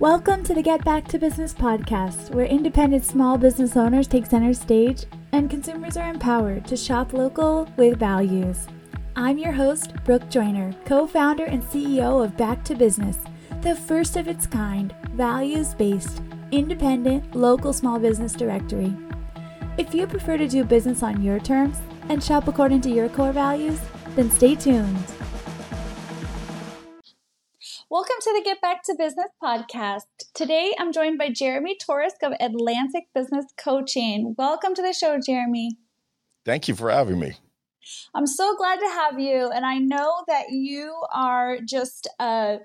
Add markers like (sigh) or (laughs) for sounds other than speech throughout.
Welcome to the Get Back to Business podcast, where independent small business owners take center stage and consumers are empowered to shop local with values. I'm your host, Brooke Joyner, co founder and CEO of Back to Business, the first of its kind, values based, independent, local small business directory. If you prefer to do business on your terms and shop according to your core values, then stay tuned. Welcome to the Get Back to Business podcast. Today I'm joined by Jeremy Torisk of Atlantic Business Coaching. Welcome to the show, Jeremy. Thank you for having me. I'm so glad to have you. And I know that you are just a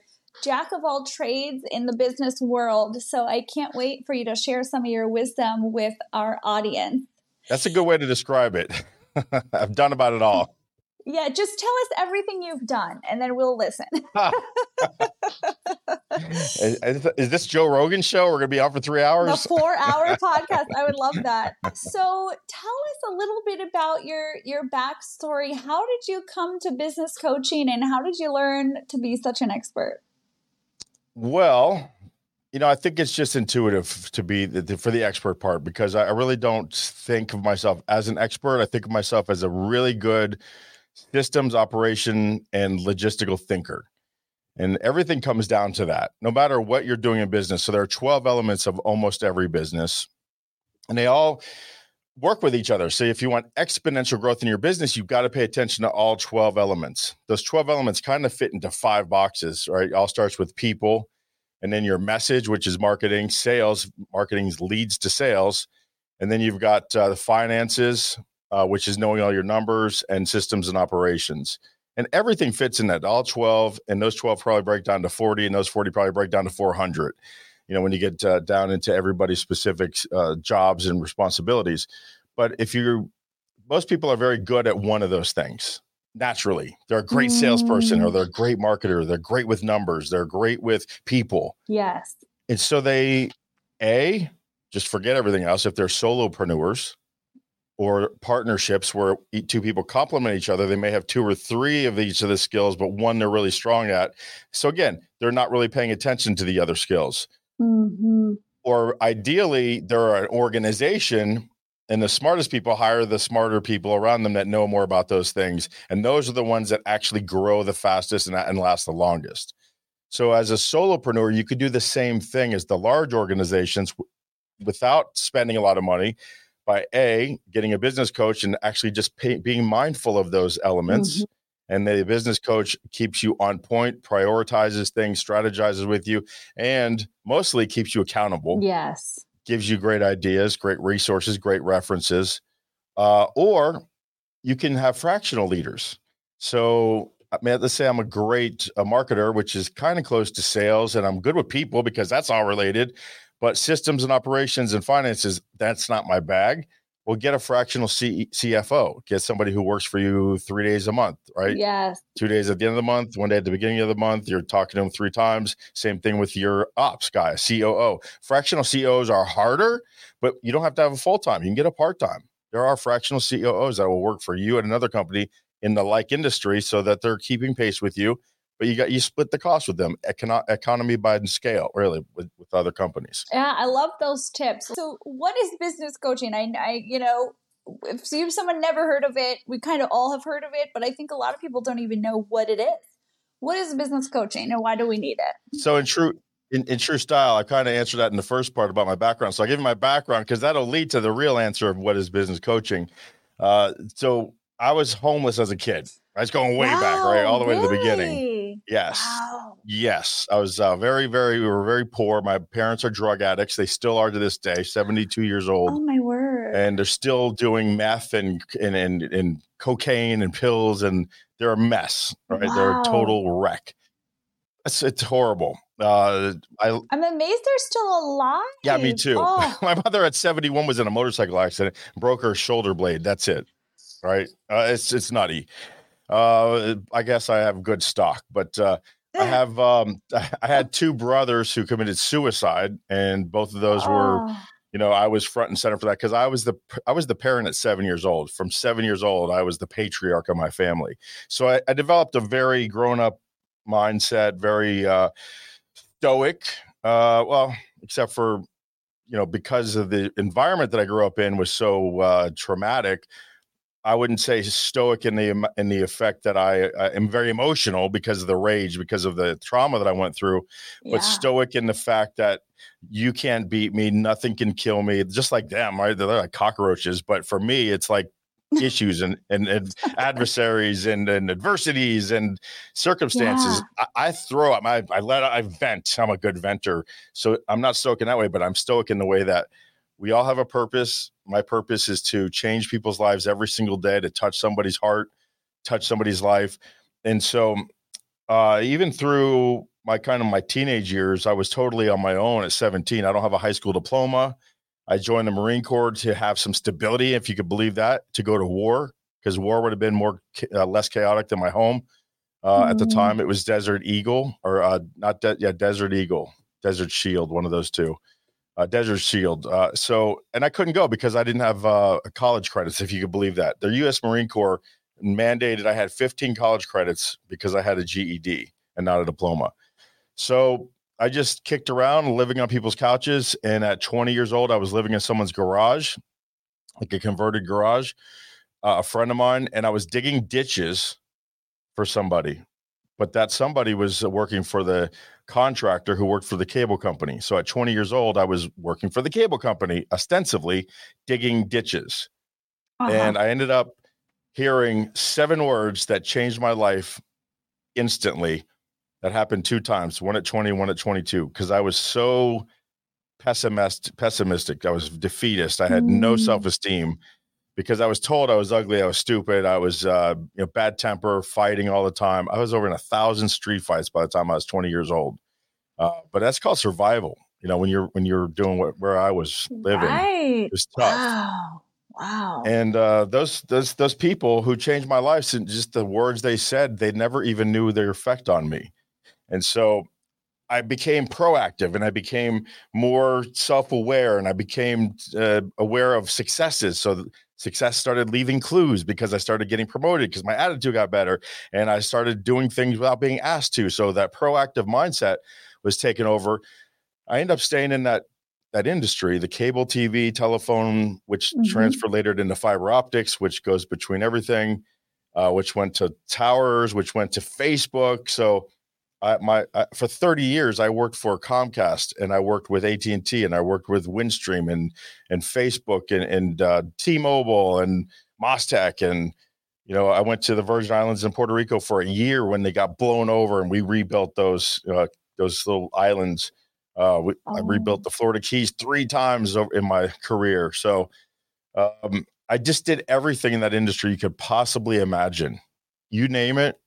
jack of all trades in the business world. So I can't wait for you to share some of your wisdom with our audience. That's a good way to describe it. (laughs) I've done about it all. Yeah, just tell us everything you've done and then we'll listen. (laughs) (laughs) is, is, this Joe Rogan show? We're going to be out for three hours? The four hour (laughs) podcast. I would love that. So tell us a little bit about your, your backstory. How did you come to business coaching and how did you learn to be such an expert? Well, you know, I think it's just intuitive to be the, for the expert part because I really don't think of myself as an expert. I think of myself as a really good systems operation and logistical thinker. And everything comes down to that, no matter what you're doing in business. So there are 12 elements of almost every business, and they all work with each other. So if you want exponential growth in your business, you've got to pay attention to all 12 elements. Those 12 elements kind of fit into five boxes, right? It all starts with people, and then your message, which is marketing, sales, marketing leads to sales. And then you've got uh, the finances, uh, which is knowing all your numbers and systems and operations. And everything fits in that, all 12, and those 12 probably break down to 40, and those 40 probably break down to 400. You know, when you get uh, down into everybody's specific uh, jobs and responsibilities. But if you, most people are very good at one of those things naturally. They're a great salesperson, or mm. they're a great marketer. They're great with numbers. They're great with people. Yes. And so they, A, just forget everything else if they're solopreneurs or partnerships where two people complement each other. They may have two or three of each of the skills, but one they're really strong at. So again, they're not really paying attention to the other skills. Mm-hmm. Or ideally, they're an organization and the smartest people hire the smarter people around them that know more about those things. And those are the ones that actually grow the fastest and, and last the longest. So as a solopreneur, you could do the same thing as the large organizations without spending a lot of money by a getting a business coach and actually just pay, being mindful of those elements. Mm-hmm. and the business coach keeps you on point prioritizes things strategizes with you and mostly keeps you accountable. Yes. Gives you great ideas great resources great references. Uh, or you can have fractional leaders. So I mean, let's say I'm a great a marketer, which is kind of close to sales, and I'm good with people because that's all related. But systems and operations and finances, that's not my bag. Well, get a fractional C- CFO. Get somebody who works for you three days a month, right? Yes. Two days at the end of the month, one day at the beginning of the month. You're talking to them three times. Same thing with your ops guy, COO. Fractional COOs are harder, but you don't have to have a full time. You can get a part time. There are fractional COOs that will work for you at another company in the like industry so that they're keeping pace with you but you got you split the cost with them Econo- economy by scale really with, with other companies. Yeah i love those tips. So what is business coaching? I, I you know if you someone never heard of it. We kind of all have heard of it but i think a lot of people don't even know what it is. What is business coaching and why do we need it? So in true in, in true style i kind of answered that in the first part about my background. So i'll give you my background because that'll lead to the real answer of what is business coaching. Uh, so i was homeless as a kid. I was going way wow, back, right? All the way really? to the beginning. Yes. Wow. Yes. I was uh, very, very, we were very poor. My parents are drug addicts. They still are to this day, 72 years old. Oh, my word. And they're still doing meth and, and, and, and cocaine and pills, and they're a mess, right? Wow. They're a total wreck. It's, it's horrible. Uh, I, I'm amazed they're still alive. Yeah, me too. Oh. (laughs) My mother at 71 was in a motorcycle accident, broke her shoulder blade. That's it. Right. Uh, it's, it's nutty. Uh, I guess I have good stock, but uh, I have um, (laughs) I had two brothers who committed suicide, and both of those oh. were, you know, I was front and center for that because I was the I was the parent at seven years old. From seven years old, I was the patriarch of my family. So I, I developed a very grown up mindset, very uh, stoic, Uh, well, except for you know because of the environment that I grew up in was so uh, traumatic. I wouldn't say stoic in the in the effect that I, I am very emotional because of the rage, because of the trauma that I went through, yeah. but stoic in the fact that you can't beat me, nothing can kill me, just like them, right? They're like cockroaches, but for me, it's like (laughs) issues and, and, and adversaries and, and adversities and circumstances. Yeah. I, I, throw up. I, I let I vent. I'm a good venter. So I'm not stoic in that way, but I'm stoic in the way that we all have a purpose. My purpose is to change people's lives every single day, to touch somebody's heart, touch somebody's life. And so uh, even through my kind of my teenage years, I was totally on my own at 17. I don't have a high school diploma. I joined the Marine Corps to have some stability, if you could believe that, to go to war because war would have been more uh, less chaotic than my home. Uh, mm. At the mm-hmm. time, it was Desert Eagle or uh, not, de- yeah, Desert Eagle, Desert Shield, one of those two, uh, Desert Shield. Uh, so, and I couldn't go because I didn't have uh, college credits, if you could believe that. The U.S. Marine Corps mandated I had 15 college credits because I had a GED and not a diploma. So I just kicked around living on people's couches. And at 20 years old, I was living in someone's garage, like a converted garage, uh, a friend of mine, and I was digging ditches for somebody. But that somebody was working for the contractor who worked for the cable company. So at 20 years old, I was working for the cable company, ostensibly digging ditches. Uh-huh. And I ended up hearing seven words that changed my life instantly that happened two times, one at 20, one at 22, because I was so pessimist, pessimistic. I was defeatist. I had mm. no self-esteem because I was told I was ugly, I was stupid, I was uh, you know, bad temper, fighting all the time. I was over in a thousand street fights by the time I was 20 years old. Uh, but that's called survival. You know, when you're when you're doing what where I was living, right. it was tough. Wow. Wow. And uh, those those those people who changed my life, just the words they said, they never even knew their effect on me. And so I became proactive and I became more self aware and I became uh, aware of successes. So success started leaving clues because I started getting promoted because my attitude got better and I started doing things without being asked to. So that proactive mindset was taken over. I ended up staying in that that industry, the cable TV, telephone, which mm-hmm. transferred later into fiber optics, which goes between everything, uh, which went to towers, which went to Facebook. So I, my I, for 30 years I worked for Comcast and I worked with AT and I worked with Windstream and and Facebook and, and uh, T-Mobile and MasTec and you know I went to the Virgin Islands in Puerto Rico for a year when they got blown over and we rebuilt those uh, those little islands. Uh, we, oh. I rebuilt the Florida Keys three times in my career. So um, I just did everything in that industry you could possibly imagine. You name it,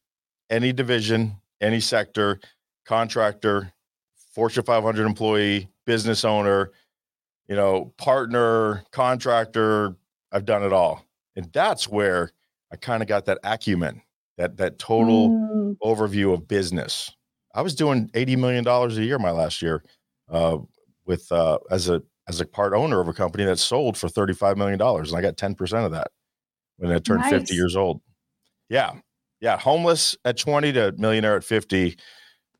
any division, any sector, contractor, Fortune 500 employee, business owner, you know, partner, contractor. I've done it all. And that's where I kind of got that acumen, that that total mm. overview of business. I was doing $80 million a year my last year uh, with uh, as a as a part owner of a company that sold for $35 million. And I got 10% of that when I turned nice. 50 years old. Yeah yeah, homeless at 20 to millionaire at 50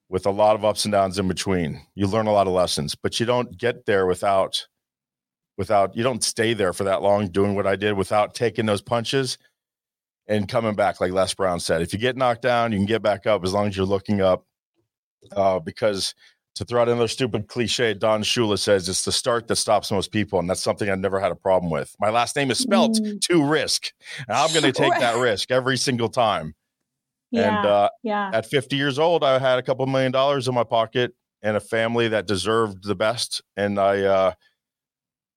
with a lot of ups and downs in between. You learn a lot of lessons, but you don't get there without without you don't stay there for that long doing what I did without taking those punches and coming back like Les Brown said. If you get knocked down, you can get back up as long as you're looking up. Uh, because to throw out another stupid cliche, Don Shula says it's the start that stops most people, and that's something I've never had a problem with. My last name is spelt mm. to risk, and I'm going to take (laughs) that risk every single time. Yeah, and uh, yeah. at 50 years old, I had a couple million dollars in my pocket and a family that deserved the best. And I, uh,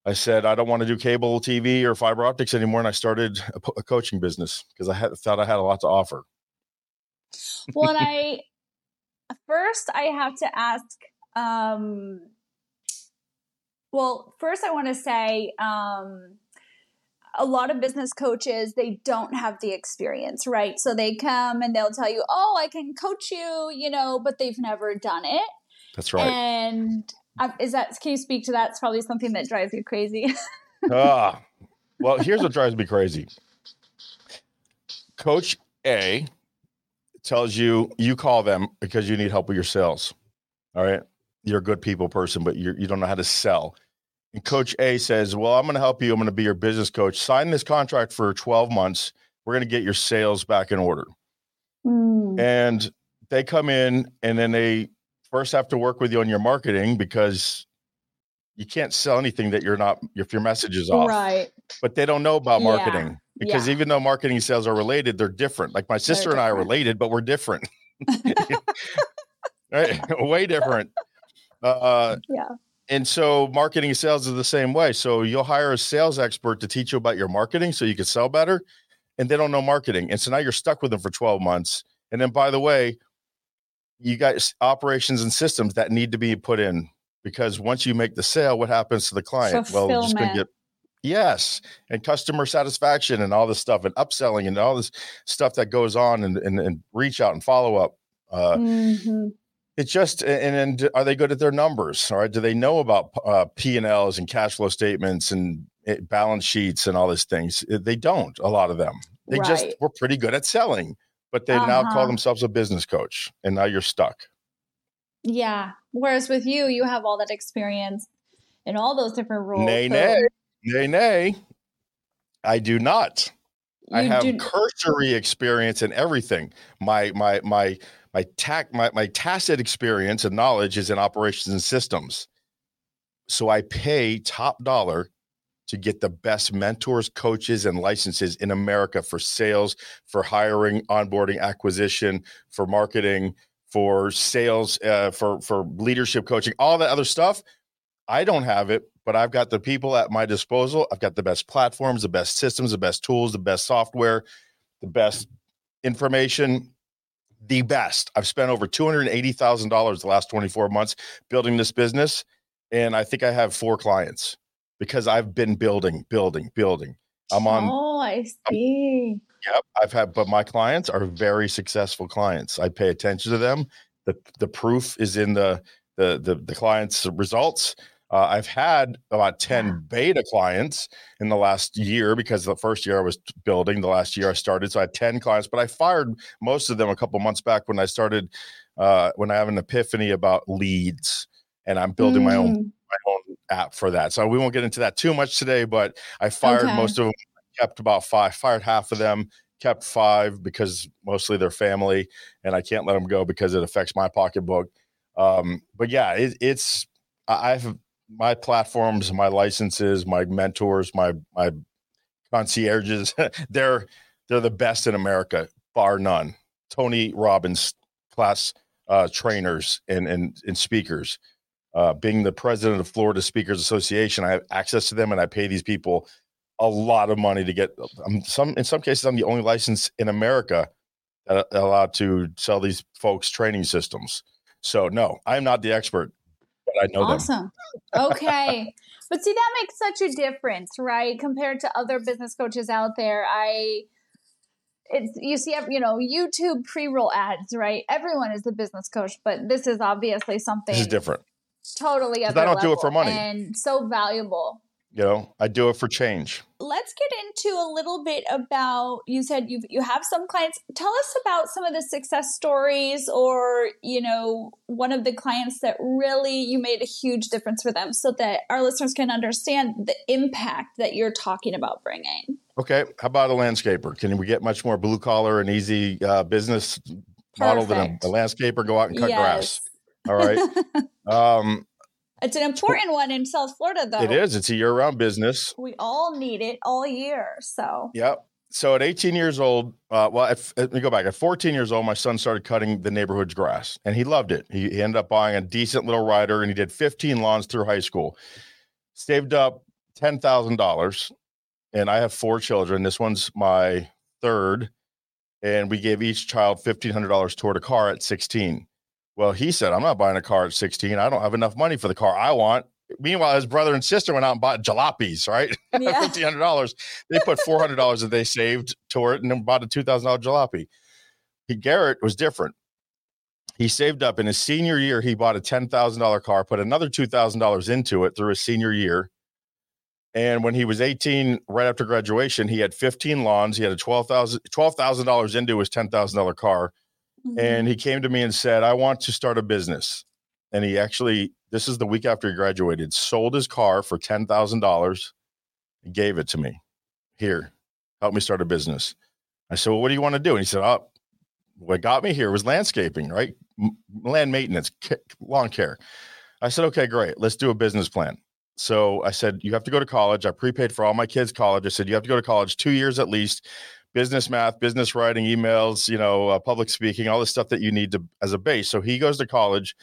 I said I don't want to do cable TV or fiber optics anymore, and I started a, a coaching business because I had, thought I had a lot to offer. Well, and (laughs) I first I have to ask. Um, well, first I want to say um, a lot of business coaches they don't have the experience right? So they come and they'll tell you oh i can coach you you know but they've never done it. That's right. And is that can you speak to that? It's probably something that drives you crazy. (laughs) Ah. Well here's what drives me crazy. Coach a tells you you call them because you need help with your sales all right? You're a good people person, but you're, you don't know how to sell. And Coach A says, Well, I'm going to help you. I'm going to be your business coach. Sign this contract for 12 months. We're going to get your sales back in order. Mm. And they come in and then they first have to work with you on your marketing because you can't sell anything that you're not if your message is off. Right. But they don't know about marketing yeah. because yeah. even though marketing sales are related, they're different. Like my sister and I are related, but we're different. (laughs) (laughs) right? (laughs) Way different. Uh, yeah. And so marketing and sales is the same way. So you'll hire a sales expert to teach you about your marketing so you can sell better. And they don't know marketing. And so now you're stuck with them for 12 months. And then by the way, you got operations and systems that need to be put in because once you make the sale, what happens to the client? Well, just gonna get yes, and customer satisfaction and all this stuff and upselling and all this stuff that goes on and, and, and reach out and follow up. Uh, mm-hmm it's just and, and are they good at their numbers? All right do they know about uh, p&l's and cash flow statements and eh, balance sheets and all these things? Eh, they don't a lot of them. They right. just were pretty good at selling but they uh-huh. now call themselves a business coach and now you're stuck. Yeah whereas with you you have all that experience in all those different roles nay so- nay. Nay nay. I do not. You I have do- cursory experience in everything. My my my my tac my, my tacit experience and knowledge is in operations and systems. So i pay top dollar to get the best mentors coaches and licenses in america for sales for hiring onboarding acquisition for marketing for sales uh, for for leadership coaching all that other stuff. I don't have it but i've got the people at my disposal. I've got the best platforms the best systems the best tools the best software the best information the best. I've spent over $280,000 the last 24 months building this business. And I think I have four clients because I've been building, building, building. I'm on. Oh, I see. I'm, yep. I've had, but my clients are very successful clients. I pay attention to them. The, the proof is in the, the, the, the client's results. Uh, I've had about 10 beta clients in the last year because the first year I was building, the last year I started. So I had 10 clients, but I fired most of them a couple months back when I started, uh, when I have an epiphany about leads and I'm building mm. my own mm. my own app for that. So we won't get into that too much today, but I fired okay. most of them, kept about five, fired half of them, kept five because mostly they're family and I can't let them go because it affects my pocketbook. Um, but yeah, it, it's, I've my platforms, my licenses, my mentors, my my concierges, (laughs) they're they're the best in America, bar none. Tony Robbins class uh, trainers and and, and speakers. Uh, being the president of Florida Speakers Association, I have access to them, and I pay these people a lot of money to get. Um, some in some cases, I'm the only license in America that allowed to sell these folks training systems. So no, I'm not the expert I know awesome. them. okay. But see, that makes such a difference, right? Compared to other business coaches out there. I, it's, you see, you know, YouTube pre roll ads, right? Everyone is a business coach, but this is obviously something. This is different. Totally. I don't do it for money. And so valuable you know i do it for change. Let's get into a little bit about you said you you have some clients. Tell us about some of the success stories or you know one of the clients that really you made a huge difference for them so that our listeners can understand the impact that you're talking about bringing. Okay how about a landscaper? Can we get much more blue collar and easy uh, business Perfect. model than a, a, landscaper go out and cut yes. grass all right. (laughs) Um it's an important one in South Florida, though. It is. It's a year round business. We all need it all year. So, yep. So at 18 years old, uh, well, at, let me go back. At 14 years old, my son started cutting the neighborhood's grass, and he loved it. He, he ended up buying a decent little rider, and he did 15 lawns through high school. Saved up ten thousand dollars, and I have four children. This one's my third, and we gave each child fifteen hundred dollars toward a car at 16. Well, he said, I'm not buying a car at 16. I don't have enough money for the car I want. Meanwhile, his brother and sister went out and bought jalopies, right? (laughs) Yeah. $1,500. They put $400 that they saved toward it and then bought a $2,000 jalopy. He, Garrett was different. He saved up in his senior year. He bought a $10,000 car, put another $2,000 into it through his senior year. And when he was 18, right after graduation, he had 15 lawns. He had a $12,000 $12, into his $10,000 car Mm-hmm. And he came to me and said, I want to start a business. and he actually this is the week after he graduated sold his car for ten thousand dollars and gave it to me. Here, help me start a business. I said, well, what do you want to do? And he said, oh, what got me here was landscaping, right? M- land maintenance, lawn care. I said, okay, great. Let's do a business plan. So I said, you have to go to college. I prepaid for all my kids' college. I said, you have to go to college two years at least. Business math, business writing, emails, you know, uh, public speaking, all the stuff that you need to as a base. So he goes to college.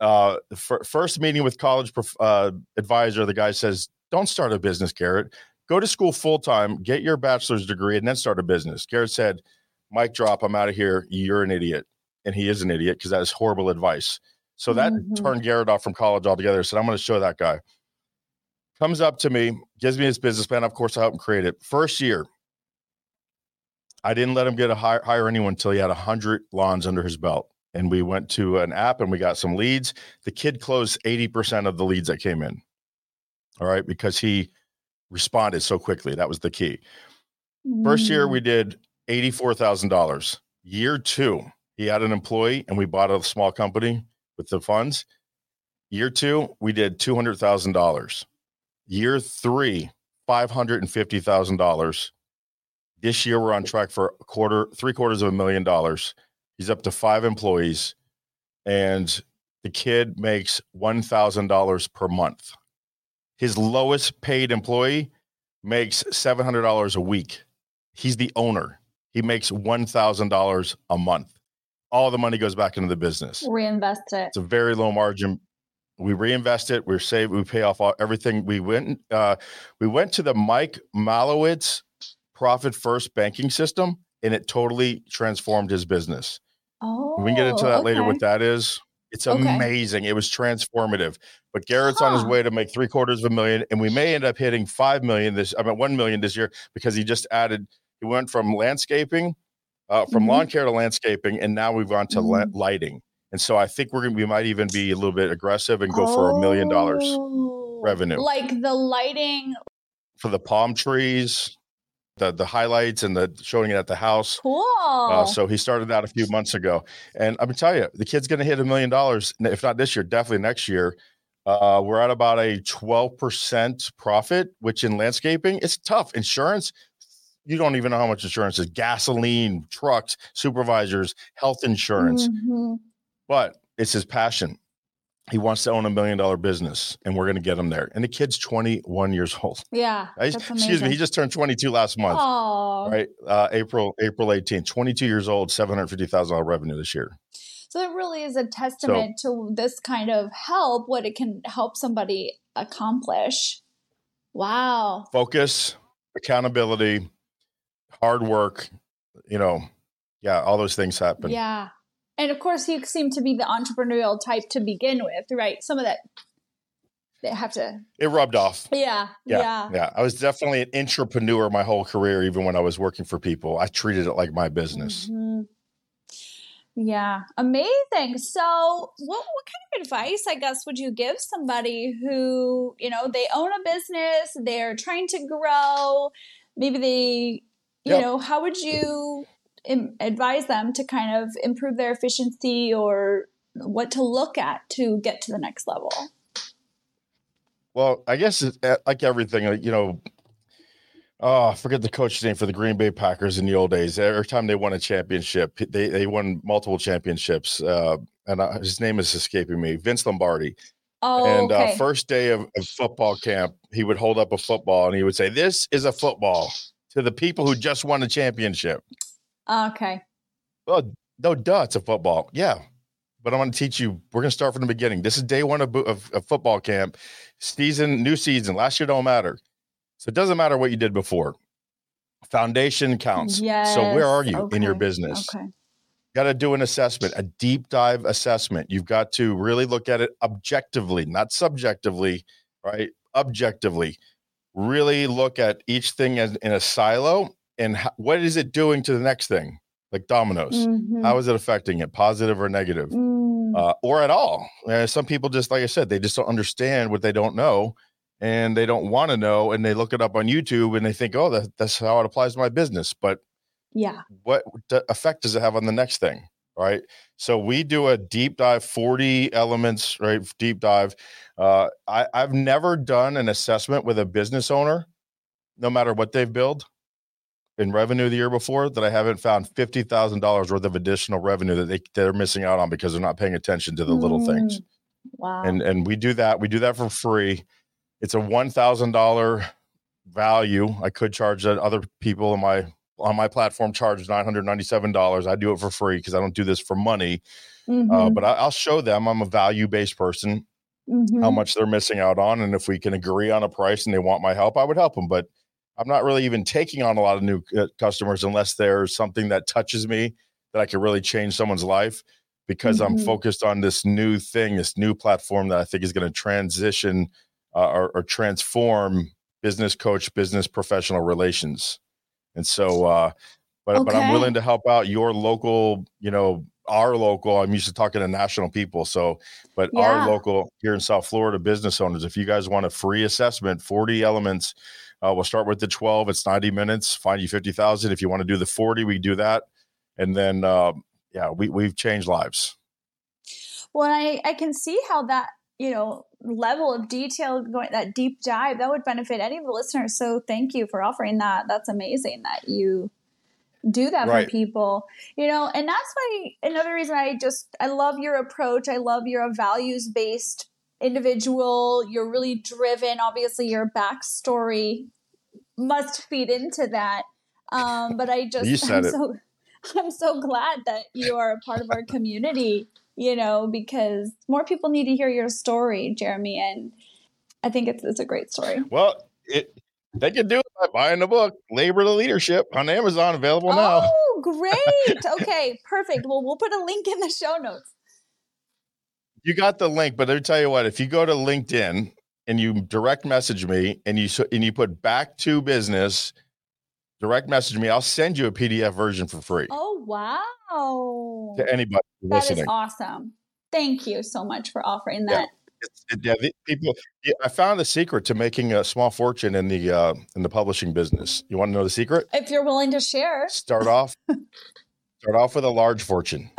Uh, f- first meeting with college uh, advisor, the guy says, "Don't start a business, Garrett. Go to school full time, get your bachelor's degree, and then start a business." Garrett said, "Mic drop. I'm out of here. You're an idiot." And he is an idiot because that is horrible advice. So that mm-hmm. turned Garrett off from college altogether. Said, I'm going to show that guy. Comes up to me, gives me his business plan. Of course, I help him create it. First year, I didn't let him get a hire, hire anyone until he had 100 lawns under his belt. And we went to an app and we got some leads. The kid closed 80% of the leads that came in. All right. Because he responded so quickly. That was the key. First year, we mm. did $84,000. Year two, he had an employee and we bought a small company with the funds. Year two, we did $200,000. Year three, $550,000. This year, we're on track for a quarter, three quarters of a million dollars. He's up to five employees, and the kid makes one thousand dollars per month. His lowest paid employee makes seven hundred dollars a week. He's the owner. He makes one thousand dollars a month all the money goes back into the business. Reinvest it. It's a very low margin. We reinvest it. We're saved. We pay off all, everything. We went. Uh, we went to the Mike Michalowicz profit first banking system, and it totally transformed his business. Oh, we can get into that okay. later. What that is. It's amazing. Okay. It was transformative. But Garrett's huh. on his way to make three quarters of a million, and we may end up hitting five million this. I mean, one million this year because he just added. He went from landscaping uh, from mm-hmm. lawn care to landscaping, and now we've gone to mm-hmm. la- lighting. And so I think we're gonna we might even be a little bit aggressive and go oh, for a million dollars oh, revenue, like the lighting for the palm trees, the the highlights, and the showing it at the house. Cool. Uh, so he started that a few months ago, and I'm gonna tell you, the kid's gonna hit a million dollars, if not this year, definitely next year. Uh, we're at about a 12% profit, which in landscaping, it's tough. Insurance, you don't even know how much insurance is gasoline, trucks, supervisors, health insurance. Mm-hmm. But it's his passion. He wants to own a million dollar business, and we're going to get him there. And the kid's 21 years (laughs) old. Yeah. Excuse me. He just turned 22 last month. Aww. Right. Uh, April, April 18th, 22 years old, $750,000 revenue this year. So it really is a testament so, to this kind of help, what it can help somebody accomplish. Wow. Focus, accountability, hard work, you know, yeah, all those things happen. Yeah. And of course, you seem to be the entrepreneurial type to begin with, right? Some of that they have to. It rubbed off. Yeah, yeah, yeah. Yeah. I was definitely an entrepreneur my whole career, even when I was working for people. I treated it like my business. Mm-hmm. Yeah, amazing. So, what what kind of advice, I guess, would you give somebody who you know they own a business, they're trying to grow, maybe they you yep. know how would you advise them to kind of improve their efficiency or what to look at to get to the next level well i guess uh, like everything uh, you know oh i forget the coach's name for the green bay packers in the old days every time they won a championship they, they won multiple championships uh, and uh, his name is escaping me vince lombardi Oh, and okay. uh, first day of, of, football camp, he would hold up a football and he would say, "This is a football." to the people who just won a championship. Ah, okay. Well, no, duh, it's a football. Yeah. But I'm going to teach you. We're going to start from the beginning. This is day one of, of, of football camp, season, new season. Last year don't matter. So it doesn't matter what you did before. Foundation counts. Yes. So where are you okay. in your business? Okay. Got to do an assessment, a deep dive assessment. You've got to really look at it objectively, not subjectively, right? Objectively really look at each thing as in a silo and how, what is it doing to the next thing like dominoes mm-hmm. how is it affecting it positive or negative mm. uh, or at all uh, some people just like i said they just don't understand what they don't know and they don't want to know and they look it up on youtube and they think oh that, that's how it applies to my business but yeah what effect does it have on the next thing right? So we do a deep dive, 40 elements, right? Deep dive. Uh, I, I've never done an assessment with a business owner, no matter what they've billed in revenue the year before, that I haven't found fifty thousand dollars worth of additional revenue that they they're missing out on because they're not paying attention to the mm. little things. Mm, wow. And and we do that. We do that for free. It's a one thousand dollar value. I could charge that other people in my on my platform charge $997 i do it for free because i don't do this for money uh, mm-hmm. uh, but I, will show them i'm a value based person mm-hmm. how much they're missing out on and if we can agree on a price and they want my help i would help them but i'm not really even taking on a lot of new uh, customers unless there's something that touches me that i can really change someone's life because mm-hmm. i'm focused on this new thing this new platform that i think is going to transition uh, or, or transform business coach business professional relations and so, uh, but, okay. but I'm willing to help out your local, you know, our local, I'm used to talking to national people. So, but yeah. our local here in South Florida business owners, if you guys want a free assessment, 40 elements, uh, we'll start with the 12. It's 90 minutes, find you 50,000. If you want to do the 40, we do that. And then, uh, yeah, we, we've changed lives. Well, I, I can see how that you know level of detail going that deep dive that would benefit any of the listeners so thank you for offering that that's amazing that you do that right. for people you know and that's why another reason i just i love your approach i love you're values based individual you're really driven obviously your backstory must feed into that um but i just you said I'm it. so (laughs) i'm so glad that you are a part of our community you know, because more people need to hear your story, Jeremy. And I think it's, it's a great story. Well, it, they can do it by buying the book, Labor to Leadership, on Amazon, available now. Oh, (laughs) great. okay, perfect. Well, we'll put a link in the show notes. You got the link, but let me tell you what, if you go to LinkedIn and you direct message me and you and you put back to business, direct message me, I'll send you a PDF version for free. Oh, wow. To anybody that listening. is awesome. Thank you so much for offering that. Yeah, yeah people. Yeah, I found the secret to making a small fortune in the uh, in the publishing business. You want to know the secret? If you're willing to share, start off. (laughs) start off with a large fortune. (laughs)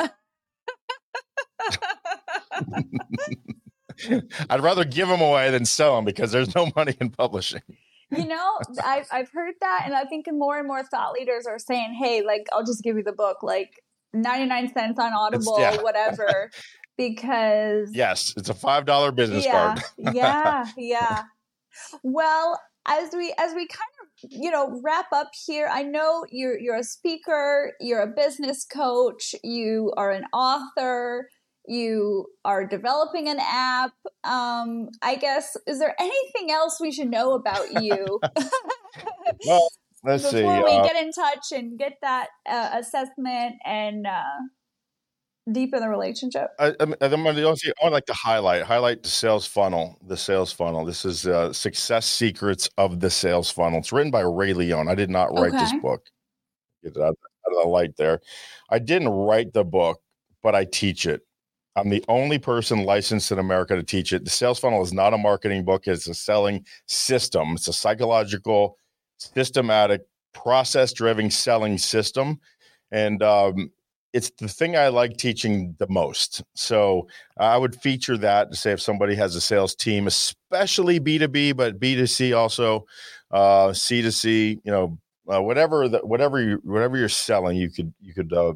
(laughs) I'd rather give them away than sell them because there's no money in publishing. You know, I've I've heard that, and I think more and more thought leaders are saying, "Hey, like I'll just give you the book. Like 99 cents on Audible, yeah. whatever. Because yes, it's a five dollar business yeah, card. yeah, (laughs) yeah. Well, as we as we kind of you know wrap up here, I know you're you're a speaker, you're a business coach, you are an author, you are developing an app. Um, I guess is there anything else we should know about (laughs) you? well, let's before see. Before we uh, get in touch and get that uh, assessment and uh, deepen the relationship. I, I'm, I'm going to I like to highlight highlight the sales funnel. The sales funnel. This is uh, success secrets of the sales funnel. It's written by Ray Leone. I did not write okay. this book. Get it out, out of the light there. I didn't write the book, but I teach it. I'm the only person licensed in America to teach it. The sales funnel is not a marketing book, it's a selling system. It's a psychological systematic, process driven selling system. And um, it's the thing I like teaching the most. So I would feature that to say if somebody has a sales team, especially B2B, but B2C also, uh, C2C, you know, uh, whatever that whatever you whatever you're selling, you could you could uh,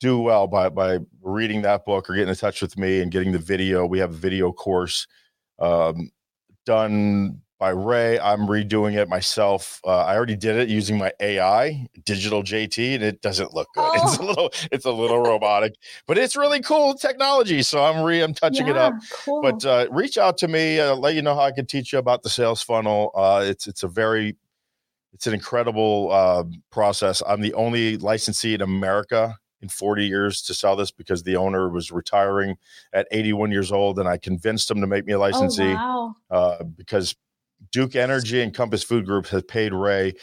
do well by by reading that book or getting in touch with me and getting the video. We have a video course um, done by Ray. I'm redoing it myself. Uh, I already did it using my AI, Digital JT, and it doesn't look good. Oh. (laughs) It's a little, it's a little robotic, but it's really cool technology. So I'm re, I'm touching yeah, it up. Cool. But uh, reach out to me. I'll let you know how I can teach you about the sales funnel. Uh, it's it's a very, it's an incredible uh, process. I'm the only licensee in America in 40 years to sell this because the owner was retiring at 81 years old, and I convinced him to make me a oh, licensee oh, wow. uh, because Duke Energy and Compass Food Group has paid Ray.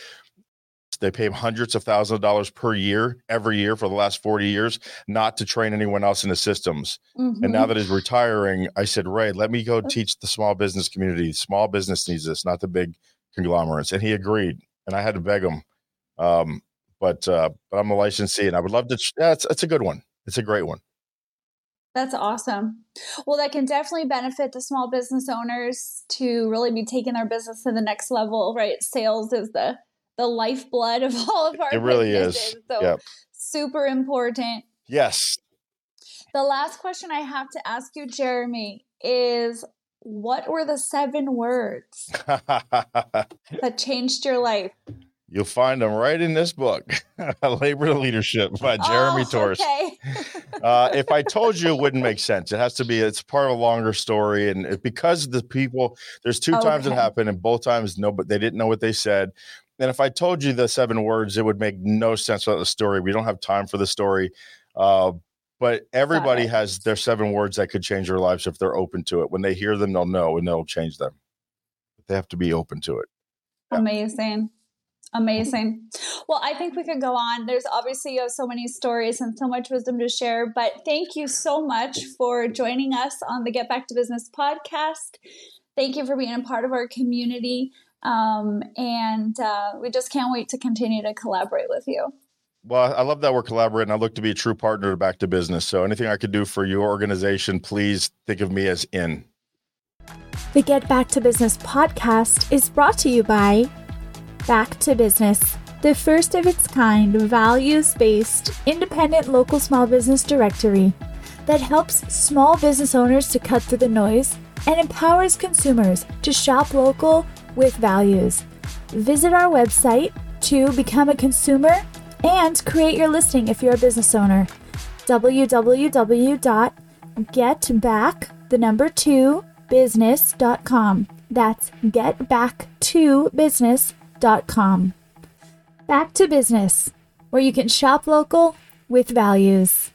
They pay him hundreds of thousands of dollars per year, every year for the last 40 years, not to train anyone else in the systems. Mm-hmm. And now mm-hmm. that he's retiring, I said, Ray, let me go teach the small business community. Small business needs this, not the big conglomerates. And he agreed. And I had to beg him. Um, but uh, but I'm a licensee, and I would love to. Yeah, it's, it's a good one. it's a great one. That's awesome. Well, that can definitely benefit the small business owners to really be taking their business to the next level, right? Sales is the the lifeblood of all of our It really businesses. is. So Yep. super important. Yes. The last question I have to ask you, Jeremy, is what were the seven words (laughs) that changed your life? You'll find them right in this book, (laughs) Labor to Leadership by Jeremy oh, Torisk. Okay. (laughs) uh, if I told you, it wouldn't make sense. It has to be. It's part of a longer story, and it, because the people, there's two times it happened, and both times no, but they didn't know what they said. And if I told you the seven words, it would make no sense without the story. We don't have time for the story, uh, but everybody it. has their seven words that could change their lives if they're open to it. When they hear them, they'll know, and they'll change them. They have to be open to it. Yeah. Amazing. Amazing. Well, I think we could go on. There's obviously you have so many stories and so much wisdom to share, but thank you so much for joining us on the Get Back to Business podcast. Thank you for being a part of our community. Um, and uh, we just can't wait to continue to collaborate with you. Well, I love that we're collaborating. I look to be a true partner to Back to Business. So anything I could do for your organization, please think of me as in. The Get Back to Business podcast is brought to you by Back to Business, the first of its kind values based independent local small business directory that helps small business owners to cut through the noise and empowers consumers to shop local with values. Visit our website to become a consumer and create your listing if you're a business owner. www.getback the number 2 business.com. That's getback2business.com. Back to business, where you can shop local with values.